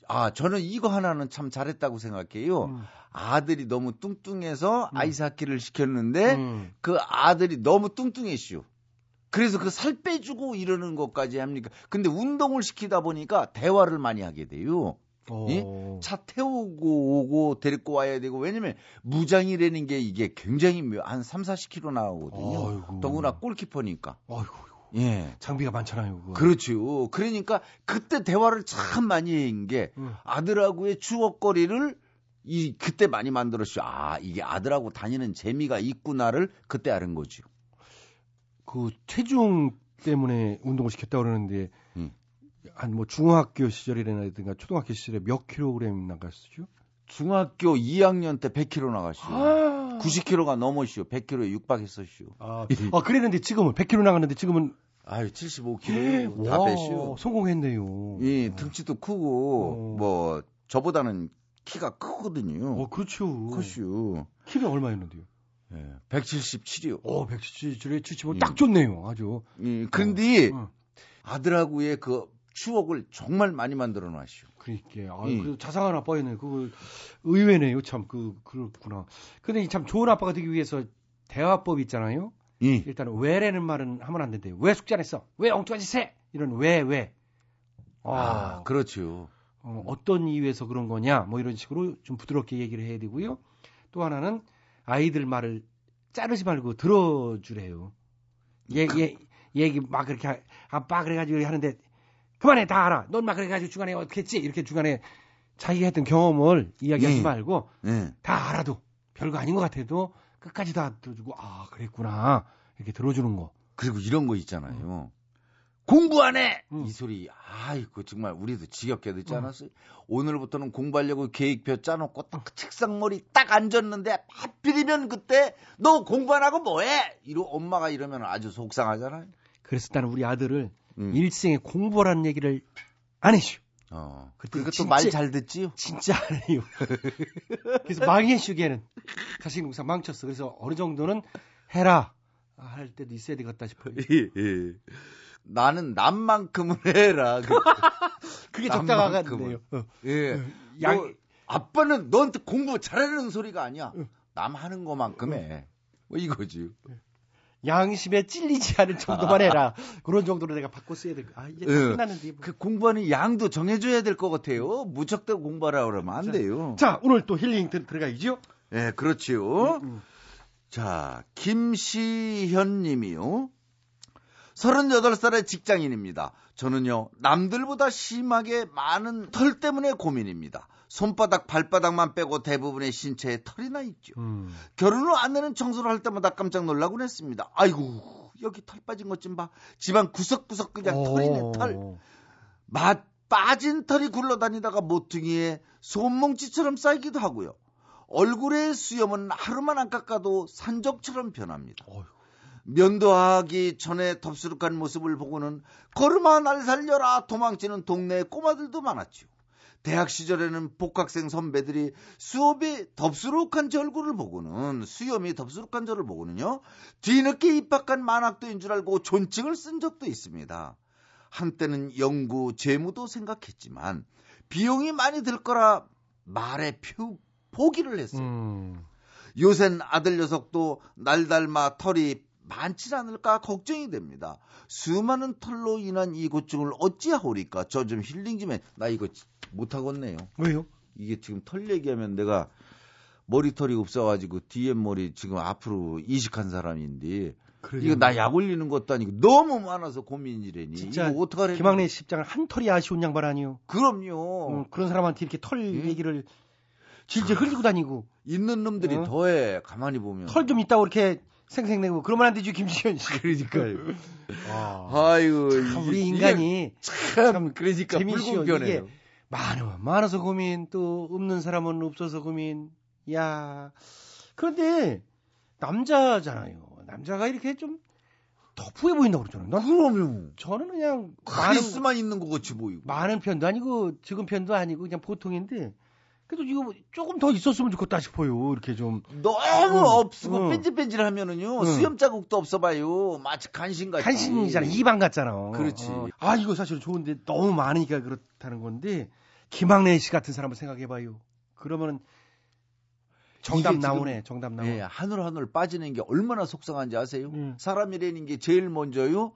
아, 저는 이거 하나는 참 잘했다고 생각해요. 음. 아들이 너무 뚱뚱해서 아이스하키를 시켰는데 음. 그 아들이 너무 뚱뚱했슈. 그래서 그 살 빼주고 이러는 것까지 합니까? 근데 운동을 시키다 보니까 대화를 많이 하게 돼요. 어. 예? 차 태우고 오고 데리고 와야 되고 왜냐면 무장이라는 게 이게 굉장히 묘- 한 3, 40km 나오거든요. 더구나 골키퍼니까. 아이고, 예. 장비가 많잖아요. 그거. 그렇죠. 그러니까 그때 대화를 참 많이 한게 음. 아들하고의 추억거리를 이 그때 많이 만들었죠. 아 이게 아들하고 다니는 재미가 있구나를 그때 알은 거죠. 그 체중 때문에 운동을 시켰다 고 그러는데 음. 한뭐 중학교 시절이라든가 초등학교 시절에 몇 킬로그램 나갔었죠? 중학교 2학년 때 100kg 나가시오. 아. 90kg가 넘었시오. 100kg에 육박했었시오. 아, 아, 그랬는데 지금은 100kg 나갔는데 지금은 아유 75kg 다 와, 빼시오. 성공했네요. 예, 등치도 크고 뭐 저보다는 키가 크거든요. 어, 그렇죠. 크슈. 키가 얼마였는데요? 예, 177이요. 어, 177에 75. 예. 딱 좋네요. 아주. 예, 근데 어. 아들하고의 그 추억을 정말 많이 만들어 놨슈. 그러니까 아, 예. 그 자상한 아빠였네. 그거 의외네요. 참 그 그렇구나. 근데 이 참 좋은 아빠가 되기 위해서 대화법 있잖아요. 예. 일단 왜라는 말은 하면 안 된대요. 왜 숙제 안 했어? 왜 엉뚱한 짓 해? 이런 왜 왜. 아, 그렇죠. 어, 어떤 이유에서 그런 거냐? 뭐 이런 식으로 좀 부드럽게 얘기를 해야 되고요. 또 하나는 아이들 말을 자르지 말고 들어주래요. 얘, 얘, 얘기 막 그렇게 하- 아빠 그래가지고 하는데 그만해 다 알아. 넌 막 그래가지고 중간에 어떻게 했지? 이렇게 중간에 자기가 했던 경험을 이야기하지 예. 말고 예. 다 알아도 별거 아닌 것 같아도 끝까지 다 들어주고 아 그랬구나 이렇게 들어주는 거. 그리고 이런 거 있잖아요. 공부 안 해! 음. 이 소리, 아이고, 정말 우리도 지겹게 듣지 않았어요? 오늘부터는 공부하려고 계획표 짜놓고 딱그 책상 머리 딱 앉았는데, 하필이면 그때 너 공부 안 하고 뭐해? 이러 엄마가 이러면 아주 속상하잖아요. 그래서 나는 우리 아들을 음. 일생에 공부라는 얘기를 안 해줘. 어. 그리고 또말 잘 듣지요? 진짜 안 해요. 그래서 망해슈 걔는 자식 농사 망쳤어. 그래서 어느 정도는 해라 할 때도 있어야 되겠다 싶어요. 예, 예. 나는 남만큼은 해라. 그- 그게. 적당하겠네요. 어. 예. 양- 뭐, 아빠는 너한테 공부 잘하는 소리가 아니야. 남 하는 것만큼 해. 뭐 이거지. 양심에 찔리지 않을 정도만 해라. 그런 정도로 내가 바꿔 써야 될 거. 아 이제 다 예. 끝났는데. 뭐. 그 공부하는 양도 정해줘야 될 것 같아요. 무척대고 공부하라 그러면 안 돼요. 자 오늘 또 힐링 들, 들어가야죠. 예, 그렇지요. 음, 자, 김시현 님이요. 38살의 직장인입니다. 저는요, 남들보다 심하게 많은 털 때문에 고민입니다. 손바닥, 발바닥만 빼고 대부분의 신체에 털이 나 있죠. 음. 결혼 후 아내는 청소를 할 때마다 깜짝 놀라곤 했습니다. 아이고, 여기 털 빠진 것 좀 봐. 집안 구석구석 그냥 털이네, 털. 맛 빠진 털이 굴러다니다가 모퉁이에 손뭉치처럼 쌓이기도 하고요. 얼굴의 수염은 하루만 안 깎아도 산적처럼 변합니다. 면도하기 전에 덥수룩한 모습을 보고는 걸음아 날 살려라 도망치는 동네 꼬마들도 많았죠. 대학 시절에는 복학생 선배들이 수업이 덥수룩한 제 얼굴을 보고는 수염이 덥수룩한 저를 보고는요 뒤늦게 입학한 만학도인 줄 알고 존칭을 쓴 적도 있습니다. 한때는 연구 재무도 생각했지만 비용이 많이 들 거라 말에 표, 포기를 했어요. 음. 요샌 아들 녀석도 날 닮아 털이 많지 않을까 걱정이 됩니다. 수많은 털로 인한 이 고충을 어찌하오리까? 저 좀 힐링 좀 해. 나 이거 못 하겠네요. 왜요? 이게 지금 털 얘기하면 내가 머리털이 없어가지고 뒤에 머리 지금 앞으로 이식한 사람인데 이거 나 약 올리는 것도 아니고 너무 많아서 고민이래니. 진짜 이거 어떡하래? 김학래 십장을 한 털이 아쉬운 양반 아니요. 그럼요. 음, 그런 사람한테 이렇게 털 얘기를 질질 흘리고 다니고 있는 놈들이 어? 더해. 가만히 보면. 털 좀 있다고 이렇게 생생내고 그러면 안 되죠 김지현 씨. 그러니까요. 아이고 참 우리 인간이 참 그러니까 재미있어요. 불공평해요. 많아, 많아서 고민, 또 없는 사람은 없어서 고민. 야 그런데 남자잖아요. 남자가 이렇게 좀 터프해 보인다고 그러잖아요. 난 그러면 저는 그냥 카리스마 있는 것 같이 보이고. 많은 편도 아니고 적은 편도 아니고 그냥 보통인데 그래도 이거 조금 더 있었으면 좋겠다 싶어요. 이렇게 좀 너무 응, 없고 응. 뺀질뺀질하면은요 응. 수염 자국도 없어봐요. 마치 간신 같이. 간신이잖아. 이방 같잖아. 그렇지. 어. 아 이거 사실 좋은데 너무 많으니까 그렇다는 건데 김학래 씨 같은 사람을 생각해봐요. 그러면 정답 나오네. 정답 나오네. 예, 하늘 하늘 빠지는 게 얼마나 속상한지 아세요? 음. 사람이라는 게 제일 먼저요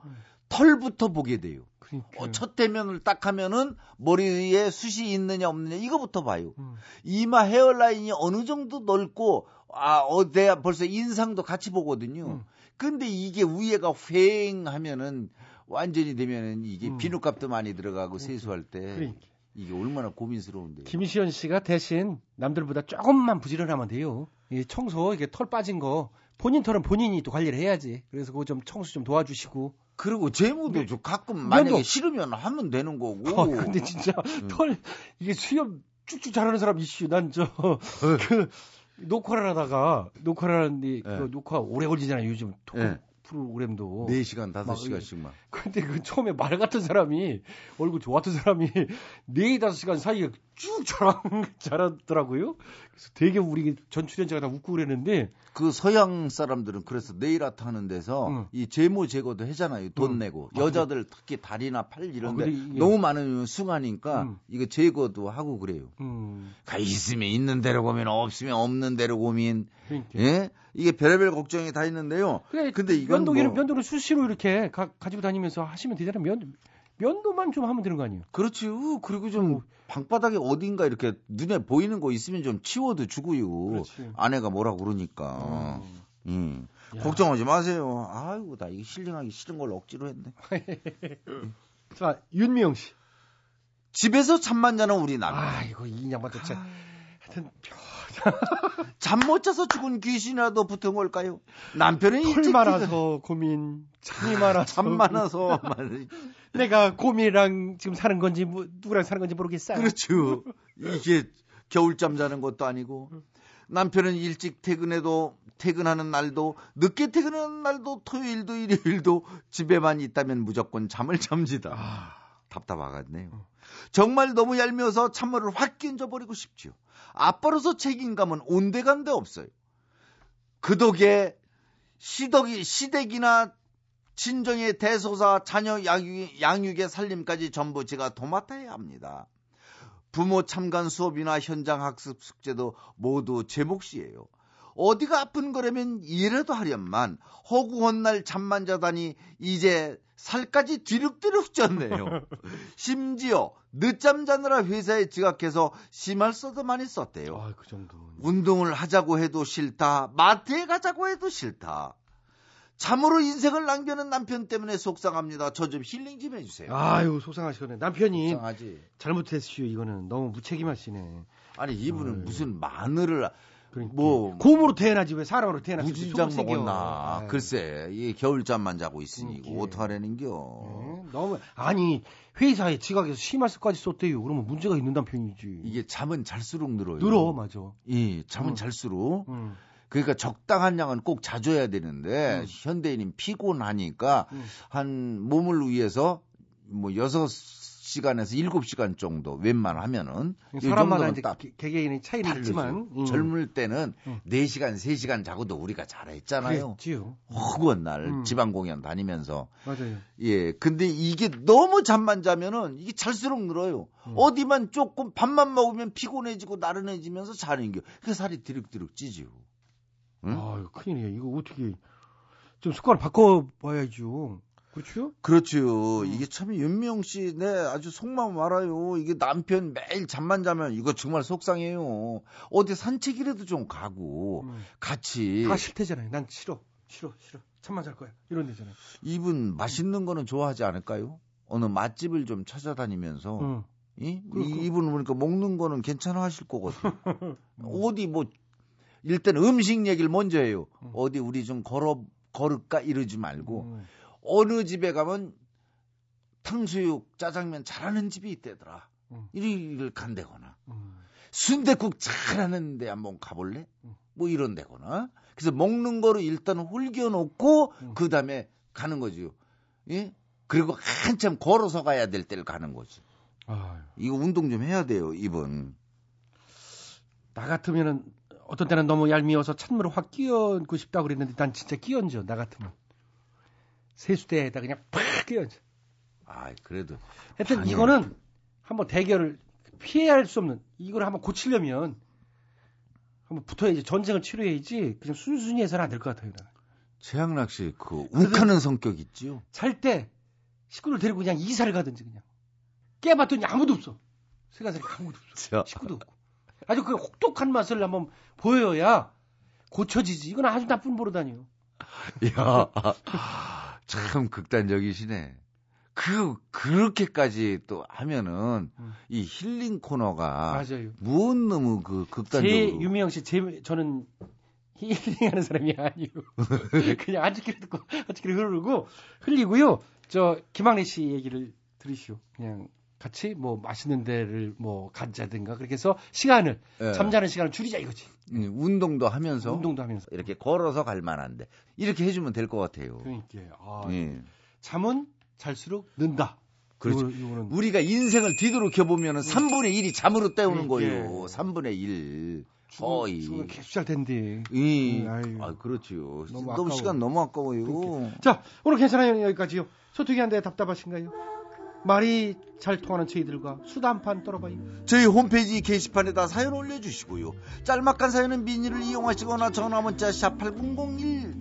털부터 보게 돼요. 그러니까. 어, 첫 대면을 딱 하면은 머리 위에 숱이 있느냐 없느냐 이거부터 봐요. 음. 이마 헤어라인이 어느 정도 넓고 아 어디야 벌써 인상도 같이 음. 보거든요. 근데 이게 위에가 휑하면은 완전히 되면은 이게 비누값도 많이 들어가고 세수할 때 음. 그러니까. 이게 얼마나 고민스러운데. 김시현 씨가 대신 남들보다 조금만 부지런하면 돼요. 이 청소 이게 털 빠진 거 본인 털은 본인이 또 관리를 해야지. 그래서 그거 좀 청소 좀 도와주시고. 그리고 재무도 좀 가끔 면도- 만약에 싫으면 하면 되는 거고. 어, 근데 진짜 털 이게 수염 쭉쭉 자라는 사람 이슈. 난 저 그 녹화를 하다가 녹화를 하는데 그 녹화 오래 걸리잖아요. 요즘 네. 프로그램도. 4시간, 막 5시간씩만. 근데 그 처음에 말 같은 사람이 얼굴 좋았던 사람이 4, 5시간 사이에 쭉 자라, 자라더라고요. 그래서 되게 우리 전 출연자가 다 웃고 그랬는데 그 서양 사람들은 그래서 네일 아트 하는 데서 이 제모 제거도 하잖아요. 돈 응. 내고. 아, 여자들 특히 다리나 팔 이런데 아, 근데 이게- 너무 많으면 숭하니까 음. 이거 제거도 하고 그래요. 음. 가 있으면 있는 대로 고민, 없으면 없는 대로 고민. 그러니까. 예? 이게 별의별 걱정이 다 있는데요. 그래, 근데 이건 면도기를 뭐- 면도를 수시로 이렇게 가, 가지고 다니면서 하시면 되잖아요. 면 면도만 좀 하면 되는 거 아니에요? 그렇죠. 그리고 좀 방바닥에 어딘가 이렇게 눈에 보이는 거 있으면 좀 치워도 주고요. 그렇지. 아내가 뭐라 그러니까. 음. 걱정하지 마세요. 아이고 나 이거 힐링하기 싫은 걸 억지로 했네. 자 윤미영 씨. 집에서 잠만 자는 우리 남편. 아 이거 이 양반 도대체 하여튼 잠못 자서 죽은 귀신이라도 붙은 걸까요? 남편은 털 많아서 고민, 잠이 많아서 잠 많아서 내가 고민이랑 지금 사는 건지 뭐, 누구랑 사는 건지 모르겠어요. 그렇죠. 이게 겨울잠 자는 것도 아니고 남편은 일찍 퇴근해도 퇴근하는 날도 늦게 퇴근하는 날도 토요일도 일요일도 집에만 있다면 무조건 잠을 잠지다. 답답하겠네요. 정말 너무 얄미워서 찬물을 확 끼얹어버리고 싶지요. 아빠로서 책임감은 온데간데 없어요. 그 덕에 시덕이 시댁이나 친정의 대소사 자녀 양육, 양육의 살림까지 전부 제가 도맡아야 합니다. 부모 참관 수업이나 현장 학습 숙제도 모두 제 몫이에요. 어디가 아픈 거라면 이해라도 하련만 허구한 날 잠만 자다니 이제 살까지 뒤룩뒤룩 쪘네요. 심지어 늦잠 자느라 회사에 지각해서 심할 써도 많이 썼대요. 아, 그 정도. 운동을 하자고 해도 싫다. 마트에 가자고 해도 싫다. 참으로 인생을 남겨놓은 남편 때문에 속상합니다. 저 좀 힐링 좀 해주세요. 아유 속상하시겠네. 남편이 속상하지. 잘못했슈 이거는 너무 무책임하시네. 아니 이분은 아유. 무슨 마늘을 그러니까. 뭐 곰으로 태어나지 왜 사람으로 태어나지? 무진장. 먹었나. 아유. 글쎄, 이 겨울잠만 자고 있으니 이거 어떡하라는겨. 네, 너무 아니 회사에 지각해서 심할수까지 썼대요. 그러면 문제가 있는 남편이지. 이게 잠은 잘수록 늘어요. 늘어 맞아. 예, 잠은 음. 잘수록. 음. 그러니까 적당한 양은 꼭 자줘야 되는데 현대인은 피곤하니까 음. 한 몸을 위해서 뭐 여섯 시간에서 일곱 시간 정도 웬만하면 이 사람마다 이제 딱 개- 개개인의 차이는 다르죠. 있지만 음. 젊을 때는 음. 네시간세시간 자고도 우리가 잘했잖아요. 그랬지요. 허구한 날 음. 지방 공연 다니면서 맞아요. 예, 근데 이게 너무 잠만 자면은 이게 잘수록 늘어요. 음. 어디만 조금 밥만 먹으면 피곤해지고 나른해지면서 자는겨. 그 살이 디룩디룩 찌지요. 응? 아유 큰일이야. 이거 어떻게 좀 습관을 바꿔봐야죠. 그렇죠? 그렇죠. 이게 참 윤명 씨, 네, 아주 속마음 알아요. 이게 남편 매일 잠만 자면 이거 정말 속상해요. 어디 산책이라도 좀 가고 같이 다 싫대잖아요. 난 싫어, 싫어, 싫어. 잠만 잘 거야. 이런 데잖아요. 이분 맛있는 거는 좋아하지 않을까요? 어느 맛집을 좀 찾아다니면서 응. 이, 이 이분 보니까 먹는 거는 괜찮아 하실 거거든. 어디 뭐 일단 음식 얘기를 먼저 해요. 어디 우리 좀 걸어 걸을까 이러지 말고 음. 어느 집에 가면 탕수육, 짜장면 잘하는 집이 있대더라. 이를 간다거나 순대국 잘하는데 한번 가볼래? 뭐 이런 데거나 그래서 먹는 거로 일단 홀겨놓고 그 다음에 가는 거지요. 예? 그리고 한참 걸어서 가야 될 때를 가는 거지. 이거 운동 좀 해야 돼요, 이분. 나 같으면은 어떤 때는 너무 얄미워서 찬물을 확 끼얹고 싶다고 그랬는데 난 진짜 끼얹어 나 같으면. 세수대에다 그냥 팍 끼얹어. 아 그래도. 하여튼 당연히. 이거는 한번 대결을 피해야 할 수 없는 이걸 한번 고치려면 한번 붙어야지 전쟁을 치료해야지 그냥 순순히 해서는 안 될 것 같아요 나는. 최양락 씨, 그, 욱하는 성격 있지요? 잘 때 식구를 데리고 그냥 이사를 가든지 그냥. 깨봤더니 아무도 없어. 세가살이 아무도 없어. 식구도 없고 아주 그 혹독한 맛을 한번 보여야 고쳐지지 이건 아주 나쁜 버릇아니에요 야, 참 극단적이시네. 그, 그렇게까지 또 하면은, 이 힐링 코너가. 맞아요. 무언 너무 그제 극단적으로. 유미영 씨, 제 저는 힐링하는 사람이 아니에요. 그냥 안지키를 듣고 안지키를 흐르고 흘리고요. 저 김학래 씨 얘기를 들으시오. 그냥 같이 뭐 맛있는 데를 뭐 가자든가 그렇게 해서 시간을 예. 잠자는 시간을 줄이자 이거지. 음, 운동도 하면서. 운동도 하면서. 이렇게 걸어서 갈 만한데. 이렇게 해주면 될 것 같아요. 그러니까 아, 예. 잠은 잘수록 는다. 그렇죠. 요거는 우리가 인생을 뒤돌이켜 보면은 3분의 1이 잠으로 때우는 그러니까. 거예요. 3분의 1. 거의. 죽으면 계속 잘 텐데. 이, 음. 아, 그렇죠. 너무 너무. 시간 너무 아까워요. 자, 오늘 괜찮아요. 여기까지요. 소통이 안 돼 답답하신가요? 말이 잘 통하는 저희들과 수다 한 판 떨어봐요. 저희 홈페이지 게시판에다 사연 올려주시고요. 짤막한 사연은 미니를 이용하시거나 전화문자 샵 8001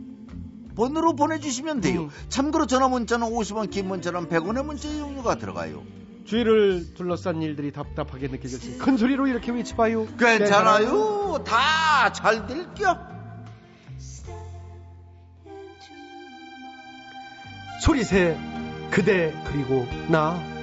번으로 보내주시면 돼요. 음. 참고로 전화 문자는 50원, 긴 문자는 100원의 문자 이용료가 들어가요. 주위를 둘러싼 일들이 답답하게 느껴질 때큰 소리로 이렇게 외쳐봐요. 괜찮아요. 다잘 될겨. 소리새 그대 그리고 나.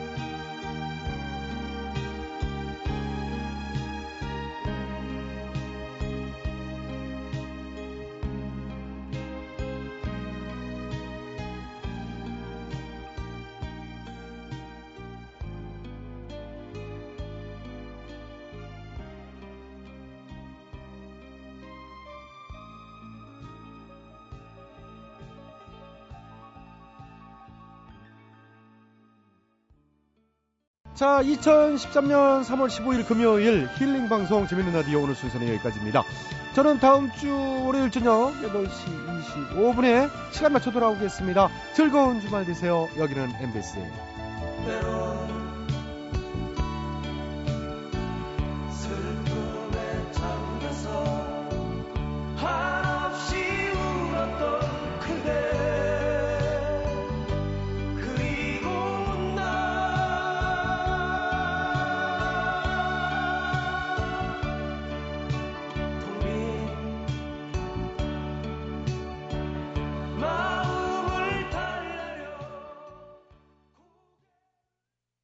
자, 2013년 3월 15일 금요일 힐링 방송 재밌는 라디오 오늘 순서는 여기까지입니다. 저는 다음 주 월요일 저녁 8시 25분에 시간 맞춰 돌아오겠습니다. 즐거운 주말 되세요. 여기는 MBC.